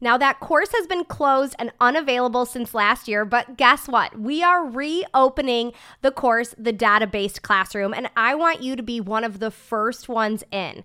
Now, that course has been closed and unavailable since last year, but guess what? We are reopening the course, the data based classroom, and I want you to be one of the first ones in.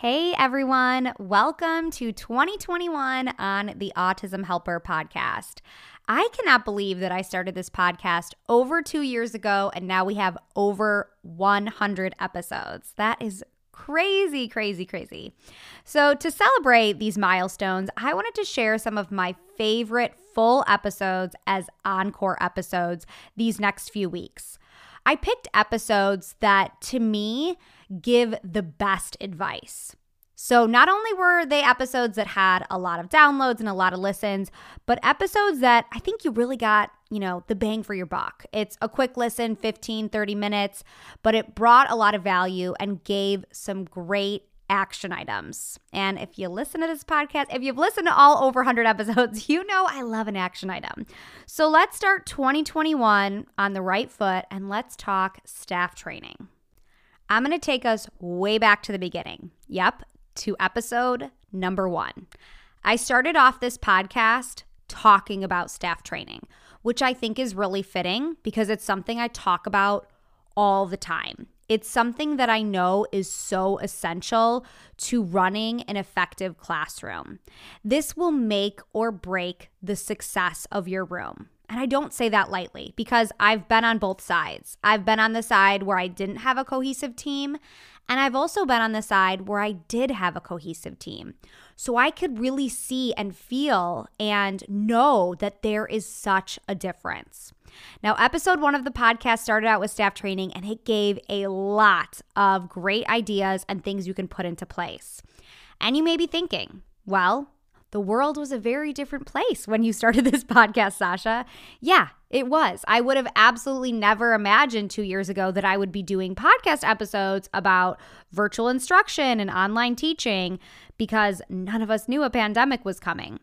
Hey everyone, welcome to 2021 on the Autism Helper podcast. I cannot believe that I started this podcast over two years ago and now we have over 100 episodes. That is crazy, crazy, crazy. So, to celebrate these milestones, I wanted to share some of my favorite full episodes as encore episodes these next few weeks. I picked episodes that to me, give the best advice. So, not only were they episodes that had a lot of downloads and a lot of listens, but episodes that I think you really got, you know, the bang for your buck. It's a quick listen, 15, 30 minutes, but it brought a lot of value and gave some great action items. And if you listen to this podcast, if you've listened to all over 100 episodes, you know I love an action item. So, let's start 2021 on the right foot and let's talk staff training. I'm going to take us way back to the beginning. Yep, to episode number one. I started off this podcast talking about staff training, which I think is really fitting because it's something I talk about all the time. It's something that I know is so essential to running an effective classroom. This will make or break the success of your room. And I don't say that lightly because I've been on both sides. I've been on the side where I didn't have a cohesive team, and I've also been on the side where I did have a cohesive team. So I could really see and feel and know that there is such a difference. Now, episode one of the podcast started out with staff training, and it gave a lot of great ideas and things you can put into place. And you may be thinking, well, the world was a very different place when you started this podcast, Sasha. Yeah, it was. I would have absolutely never imagined two years ago that I would be doing podcast episodes about virtual instruction and online teaching because none of us knew a pandemic was coming.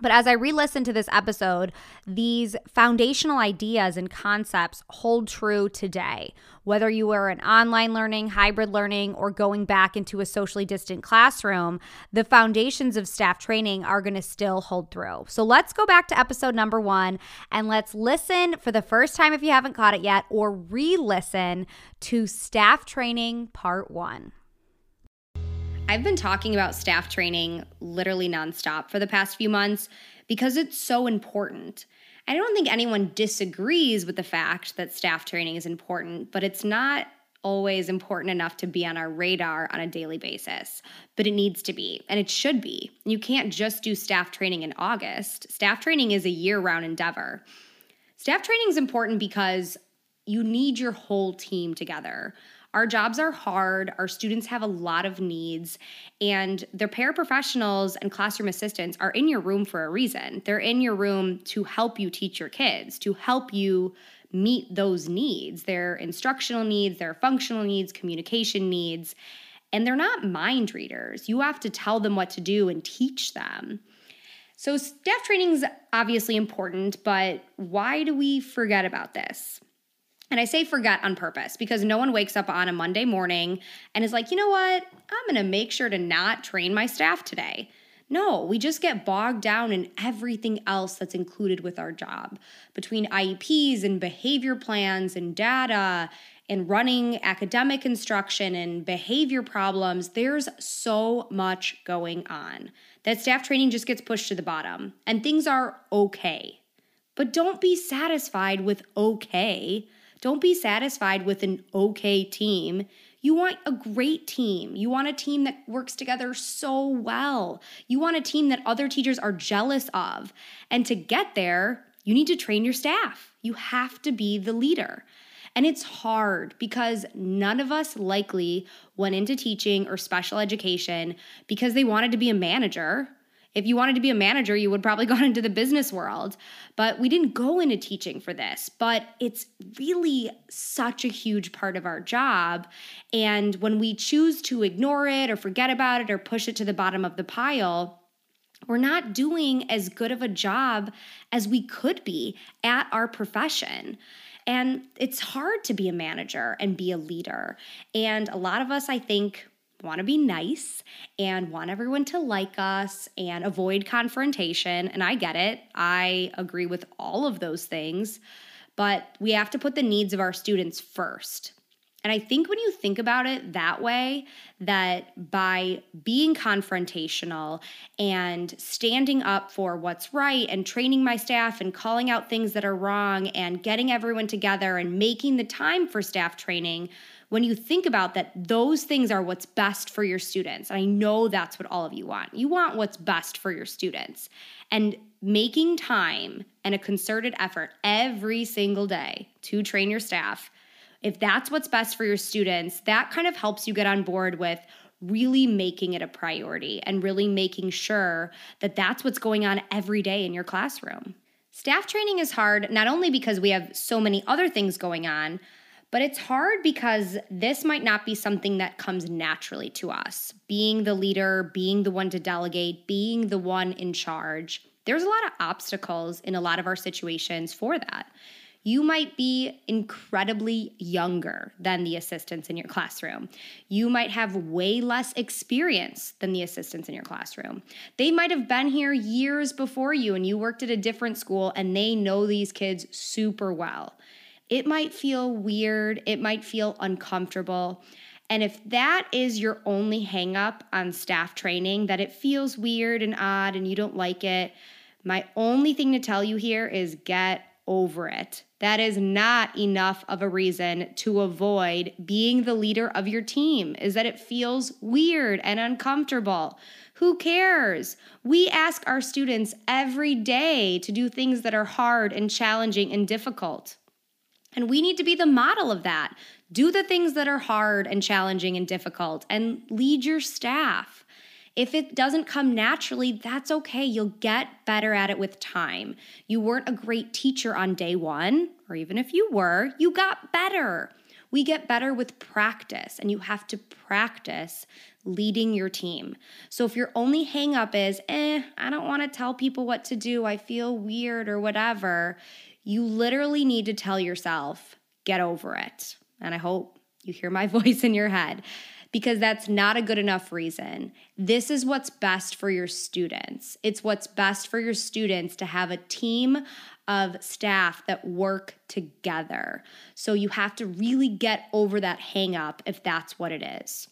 But as I re listen to this episode, these foundational ideas and concepts hold true today. Whether you are in online learning, hybrid learning, or going back into a socially distant classroom, the foundations of staff training are going to still hold through. So let's go back to episode number one and let's listen for the first time if you haven't caught it yet, or re listen to staff training part one. I've been talking about staff training literally nonstop for the past few months because it's so important. I don't think anyone disagrees with the fact that staff training is important, but it's not always important enough to be on our radar on a daily basis, but it needs to be, and it should be. You can't just do staff training in August. Staff training is a year round endeavor. Staff training is important because you need your whole team together. Our jobs are hard, our students have a lot of needs, and their paraprofessionals and classroom assistants are in your room for a reason. They're in your room to help you teach your kids, to help you meet those needs their instructional needs, their functional needs, communication needs. And they're not mind readers. You have to tell them what to do and teach them. So, staff training is obviously important, but why do we forget about this? And I say forget on purpose because no one wakes up on a Monday morning and is like, you know what? I'm going to make sure to not train my staff today. No, we just get bogged down in everything else that's included with our job between IEPs and behavior plans and data and running academic instruction and behavior problems. There's so much going on that staff training just gets pushed to the bottom and things are okay. But don't be satisfied with okay don't be satisfied with an okay team. You want a great team. You want a team that works together so well. You want a team that other teachers are jealous of. And to get there, you need to train your staff. You have to be the leader. And it's hard because none of us likely went into teaching or special education because they wanted to be a manager if you wanted to be a manager, you would probably gone into the business world. But we didn't go into teaching for this. But it's really such a huge part of our job. And when we choose to ignore it or forget about it or push it to the bottom of the pile, we're not doing as good of a job as we could be at our profession. And it's hard to be a manager and be a leader. And a lot of us, I think, want to be nice and want everyone to like us and avoid confrontation. And I get it. I agree with all of those things. But we have to put the needs of our students first. And I think when you think about it that way, that by being confrontational and standing up for what's right and training my staff and calling out things that are wrong and getting everyone together and making the time for staff training, when you think about that, those things are what's best for your students. And I know that's what all of you want. You want what's best for your students. And making time and a concerted effort every single day to train your staff, if that's what's best for your students, that kind of helps you get on board with really making it a priority and really making sure that that's what's going on every day in your classroom. Staff training is hard not only because we have so many other things going on, but it's hard because this might not be something that comes naturally to us. Being the leader, being the one to delegate, being the one in charge. There's a lot of obstacles in a lot of our situations for that. You might be incredibly younger than the assistants in your classroom. You might have way less experience than the assistants in your classroom. They might have been here years before you and you worked at a different school and they know these kids super well it might feel weird, it might feel uncomfortable. And if that is your only hangup on staff training, that it feels weird and odd and you don't like it, my only thing to tell you here is get over it. That is not enough of a reason to avoid being the leader of your team, is that it feels weird and uncomfortable. Who cares? We ask our students every day to do things that are hard and challenging and difficult. And we need to be the model of that. Do the things that are hard and challenging and difficult and lead your staff. If it doesn't come naturally, that's okay. You'll get better at it with time. You weren't a great teacher on day one, or even if you were, you got better. We get better with practice, and you have to practice leading your team. So if your only hangup is, eh, I don't want to tell people what to do, I feel weird or whatever, you literally need to tell yourself, get over it. And I hope you hear my voice in your head because that's not a good enough reason. This is what's best for your students. It's what's best for your students to have a team of staff that work together. So you have to really get over that hang up if that's what it is.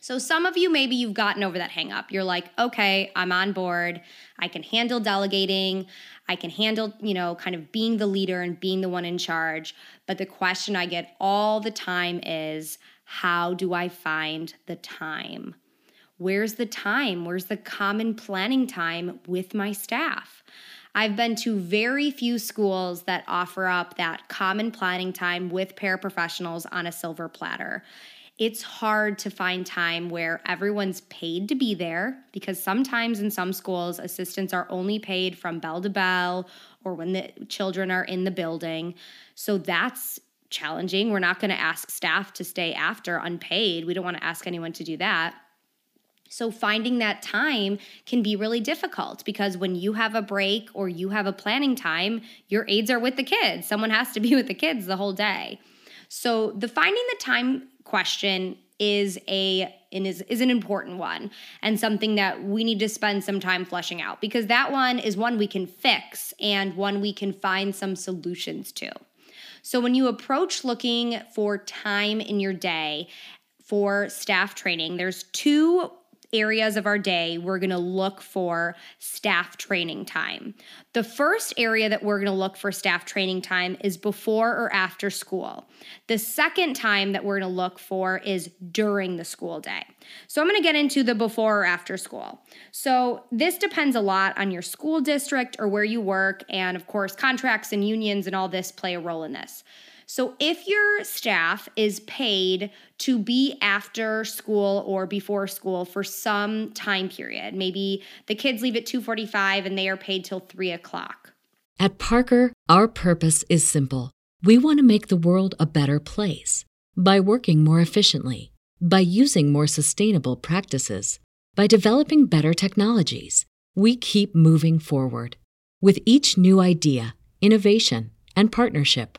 So, some of you, maybe you've gotten over that hang up. You're like, okay, I'm on board. I can handle delegating. I can handle, you know, kind of being the leader and being the one in charge. But the question I get all the time is, how do I find the time? Where's the time? Where's the common planning time with my staff? I've been to very few schools that offer up that common planning time with paraprofessionals on a silver platter. It's hard to find time where everyone's paid to be there because sometimes in some schools, assistants are only paid from bell to bell or when the children are in the building. So that's challenging. We're not going to ask staff to stay after unpaid. We don't want to ask anyone to do that. So, finding that time can be really difficult because when you have a break or you have a planning time, your aides are with the kids. Someone has to be with the kids the whole day. So, the finding the time question is a and is, is an important one and something that we need to spend some time fleshing out because that one is one we can fix and one we can find some solutions to. So when you approach looking for time in your day for staff training, there's two areas of our day we're going to look for staff training time. The first area that we're going to look for staff training time is before or after school. The second time that we're going to look for is during the school day. So I'm going to get into the before or after school. So this depends a lot on your school district or where you work and of course contracts and unions and all this play a role in this. So if your staff is paid to be after school or before school for some time period, maybe the kids leave at 2:45 and they are paid till 3 o'clock. At Parker, our purpose is simple. We want to make the world a better place by working more efficiently, by using more sustainable practices, by developing better technologies. We keep moving forward. With each new idea, innovation, and partnership,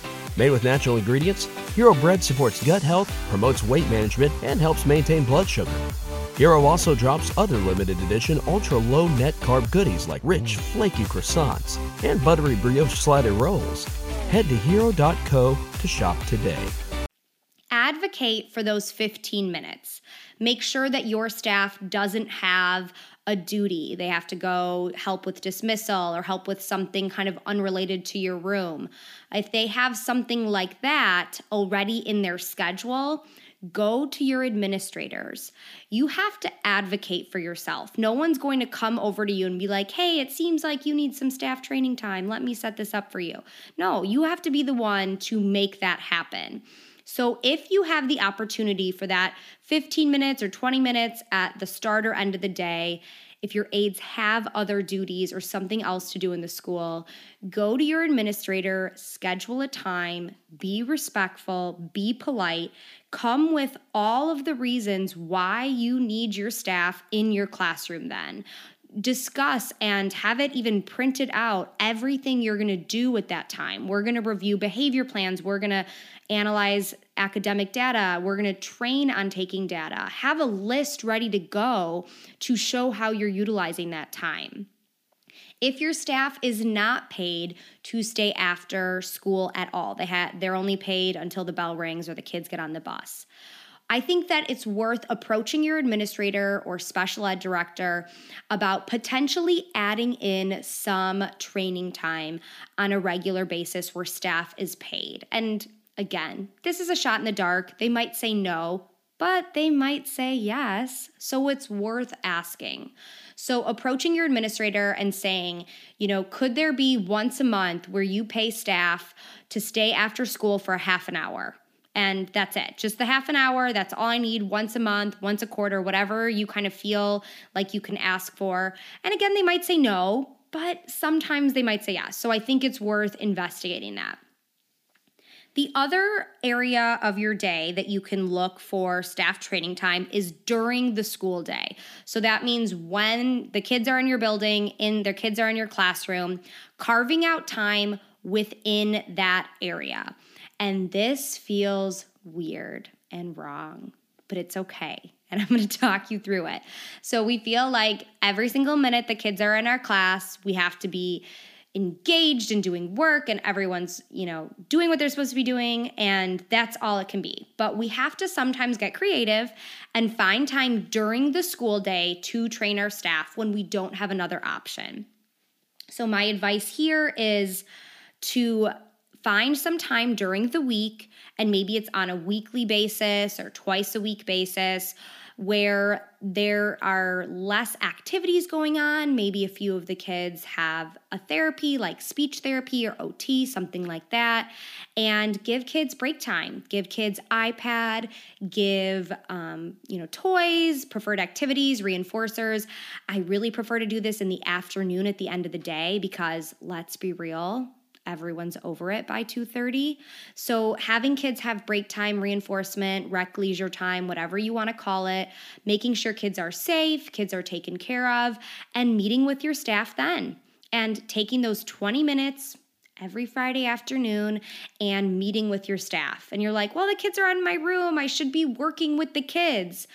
Made with natural ingredients, Hero Bread supports gut health, promotes weight management, and helps maintain blood sugar. Hero also drops other limited edition ultra low net carb goodies like rich, flaky croissants and buttery brioche slider rolls. Head to hero.co to shop today. Advocate for those 15 minutes. Make sure that your staff doesn't have a duty. They have to go help with dismissal or help with something kind of unrelated to your room. If they have something like that already in their schedule, go to your administrators. You have to advocate for yourself. No one's going to come over to you and be like, hey, it seems like you need some staff training time. Let me set this up for you. No, you have to be the one to make that happen. So if you have the opportunity for that 15 minutes or 20 minutes at the start or end of the day, if your aides have other duties or something else to do in the school, go to your administrator, schedule a time, be respectful, be polite, come with all of the reasons why you need your staff in your classroom then discuss and have it even printed out everything you're going to do with that time. We're going to review behavior plans. We're going to analyze academic data. We're going to train on taking data. Have a list ready to go to show how you're utilizing that time. If your staff is not paid to stay after school at all, they ha- they're only paid until the bell rings or the kids get on the bus. I think that it's worth approaching your administrator or special ed director about potentially adding in some training time on a regular basis where staff is paid. And again, this is a shot in the dark. They might say no, but they might say yes. So it's worth asking. So, approaching your administrator and saying, you know, could there be once a month where you pay staff to stay after school for a half an hour? And that's it. Just the half an hour. That's all I need once a month, once a quarter, whatever you kind of feel like you can ask for. And again, they might say no, but sometimes they might say yes. So I think it's worth investigating that. The other area of your day that you can look for staff training time is during the school day. So that means when the kids are in your building, in their kids are in your classroom, carving out time within that area. And this feels weird and wrong, but it's okay. And I'm to talk you through it. So we feel like every single minute the kids are in our class, we have to be engaged and doing work and everyone's, you know, doing what they're supposed to be doing and that's all it can be. But we have to sometimes get creative and find time during the school day to train our staff when we don't have another option. So my advice here is to find some time during the week and maybe it's on a weekly basis or twice a week basis where there are less activities going on. Maybe a few of the kids have a therapy like speech therapy or OT, something like that. And give kids break time, give kids iPad, give, um, you know, toys, preferred activities, reinforcers. I really prefer to do this in the afternoon at the end of the day because let's be real, everyone's over it by 2:30. So having kids have break time reinforcement, rec leisure time, whatever you want to call it, making sure kids are safe, kids are taken care of, and meeting with your staff then. And taking those 20 minutes every Friday afternoon and meeting with your staff. And you're like, "Well, the kids are in my room. I should be working with the kids."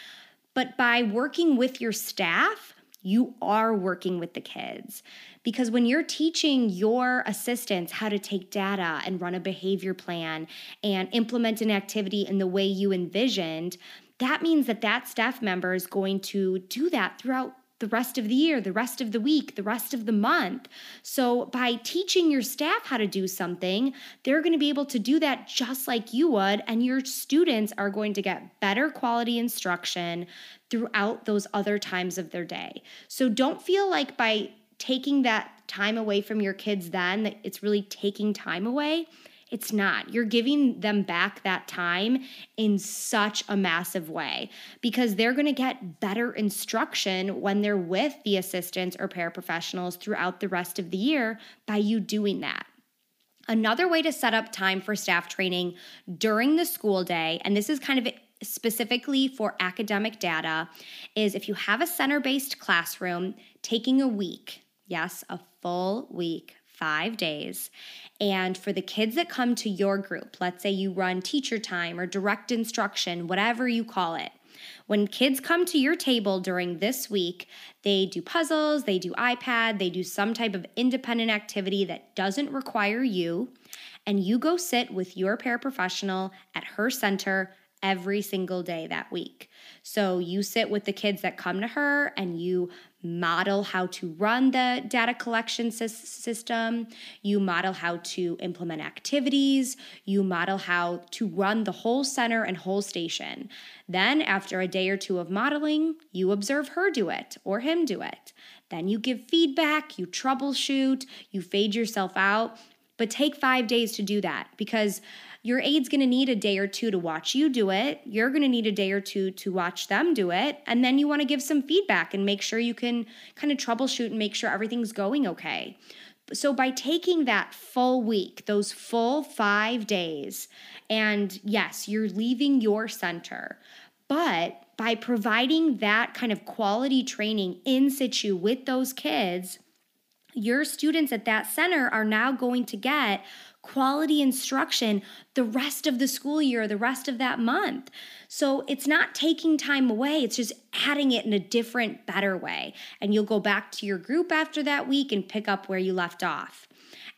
But by working with your staff, you are working with the kids. Because when you're teaching your assistants how to take data and run a behavior plan and implement an activity in the way you envisioned, that means that that staff member is going to do that throughout the rest of the year, the rest of the week, the rest of the month. So, by teaching your staff how to do something, they're going to be able to do that just like you would, and your students are going to get better quality instruction throughout those other times of their day. So, don't feel like by taking that time away from your kids then that it's really taking time away. It's not. You're giving them back that time in such a massive way because they're going to get better instruction when they're with the assistants or paraprofessionals throughout the rest of the year by you doing that. Another way to set up time for staff training during the school day, and this is kind of specifically for academic data, is if you have a center based classroom, taking a week Yes, a full week, five days. And for the kids that come to your group, let's say you run teacher time or direct instruction, whatever you call it. When kids come to your table during this week, they do puzzles, they do iPad, they do some type of independent activity that doesn't require you, and you go sit with your paraprofessional at her center every single day that week. So you sit with the kids that come to her and you model how to run the data collection system, you model how to implement activities, you model how to run the whole center and whole station. Then, after a day or two of modeling, you observe her do it or him do it. Then you give feedback, you troubleshoot, you fade yourself out. But take five days to do that because your aide's going to need a day or two to watch you do it. You're going to need a day or two to watch them do it. And then you want to give some feedback and make sure you can kind of troubleshoot and make sure everything's going okay. So, by taking that full week, those full five days, and yes, you're leaving your center, but by providing that kind of quality training in situ with those kids, your students at that center are now going to get quality instruction the rest of the school year, the rest of that month. So it's not taking time away, it's just adding it in a different, better way. And you'll go back to your group after that week and pick up where you left off.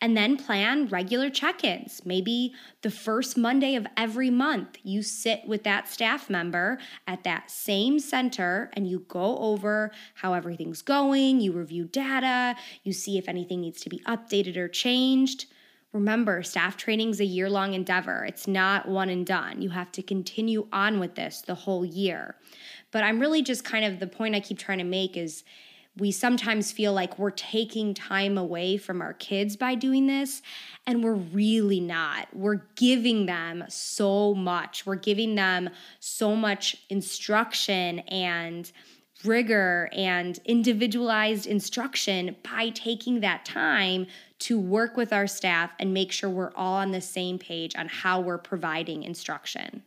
And then plan regular check ins. Maybe the first Monday of every month, you sit with that staff member at that same center and you go over how everything's going, you review data, you see if anything needs to be updated or changed Remember, staff training is a year long endeavor. It's not one and done. You have to continue on with this the whole year. But I'm really just kind of the point I keep trying to make is we sometimes feel like we're taking time away from our kids by doing this, and we're really not. We're giving them so much. We're giving them so much instruction and rigor and individualized instruction by taking that time to work with our staff and make sure we're all on the same page on how we're providing instruction.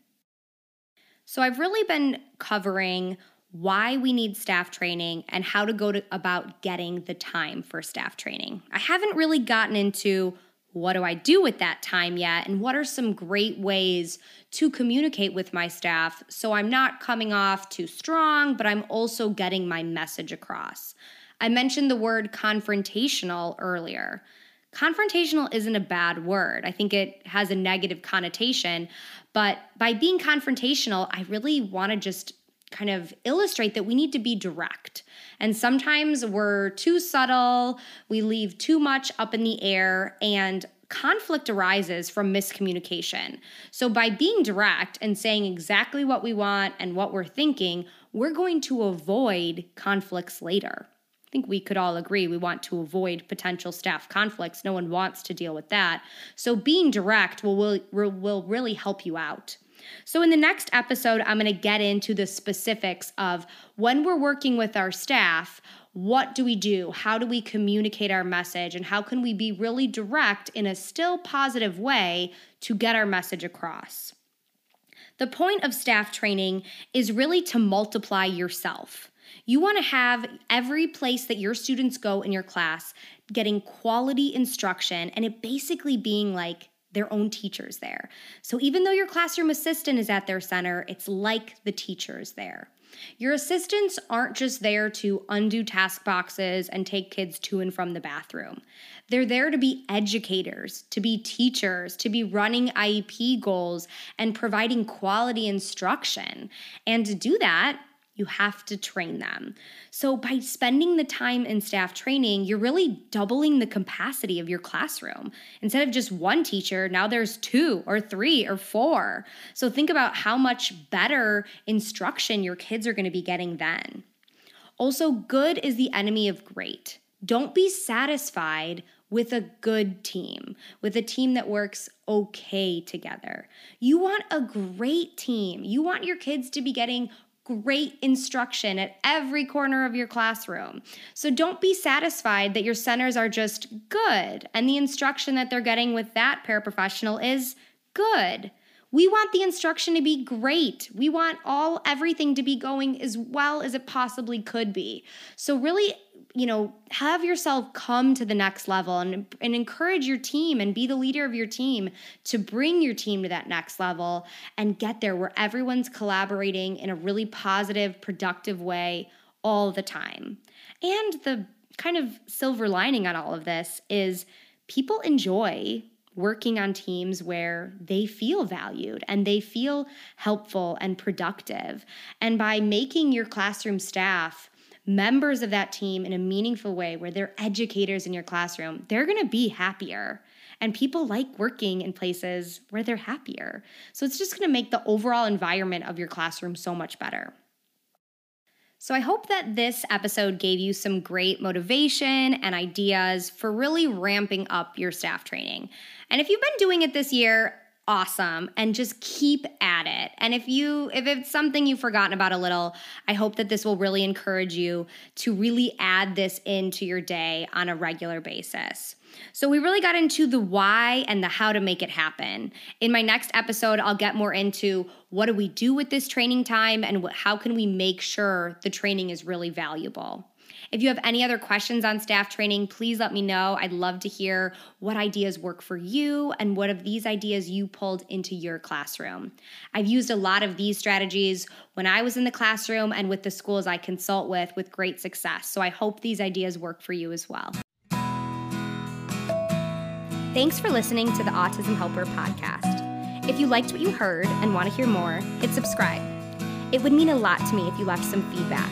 So, I've really been covering why we need staff training and how to go to, about getting the time for staff training. I haven't really gotten into what do I do with that time yet and what are some great ways to communicate with my staff so I'm not coming off too strong, but I'm also getting my message across. I mentioned the word confrontational earlier. Confrontational isn't a bad word. I think it has a negative connotation, but by being confrontational, I really want to just kind of illustrate that we need to be direct. And sometimes we're too subtle, we leave too much up in the air, and conflict arises from miscommunication. So, by being direct and saying exactly what we want and what we're thinking, we're going to avoid conflicts later. I think we could all agree we want to avoid potential staff conflicts. No one wants to deal with that. So, being direct will, will, will really help you out. So, in the next episode, I'm going to get into the specifics of when we're working with our staff, what do we do? How do we communicate our message? And how can we be really direct in a still positive way to get our message across? The point of staff training is really to multiply yourself. You want to have every place that your students go in your class getting quality instruction and it basically being like their own teachers there. So even though your classroom assistant is at their center, it's like the teachers there. Your assistants aren't just there to undo task boxes and take kids to and from the bathroom. They're there to be educators, to be teachers, to be running IEP goals and providing quality instruction. And to do that, you have to train them. So, by spending the time in staff training, you're really doubling the capacity of your classroom. Instead of just one teacher, now there's two or three or four. So, think about how much better instruction your kids are going to be getting then. Also, good is the enemy of great. Don't be satisfied with a good team, with a team that works okay together. You want a great team. You want your kids to be getting great instruction at every corner of your classroom. So don't be satisfied that your centers are just good and the instruction that they're getting with that paraprofessional is good. We want the instruction to be great. We want all everything to be going as well as it possibly could be. So really you know, have yourself come to the next level and, and encourage your team and be the leader of your team to bring your team to that next level and get there where everyone's collaborating in a really positive, productive way all the time. And the kind of silver lining on all of this is people enjoy working on teams where they feel valued and they feel helpful and productive. And by making your classroom staff members of that team in a meaningful way where they're educators in your classroom, they're going to be happier. And people like working in places where they're happier. So it's just going to make the overall environment of your classroom so much better. So I hope that this episode gave you some great motivation and ideas for really ramping up your staff training. And if you've been doing it this year, awesome and just keep at it. And if you if it's something you've forgotten about a little, I hope that this will really encourage you to really add this into your day on a regular basis. So, we really got into the why and the how to make it happen. In my next episode, I'll get more into what do we do with this training time and how can we make sure the training is really valuable. If you have any other questions on staff training, please let me know. I'd love to hear what ideas work for you and what of these ideas you pulled into your classroom. I've used a lot of these strategies when I was in the classroom and with the schools I consult with with great success. So I hope these ideas work for you as well. Thanks for listening to the Autism Helper podcast. If you liked what you heard and want to hear more, hit subscribe. It would mean a lot to me if you left some feedback.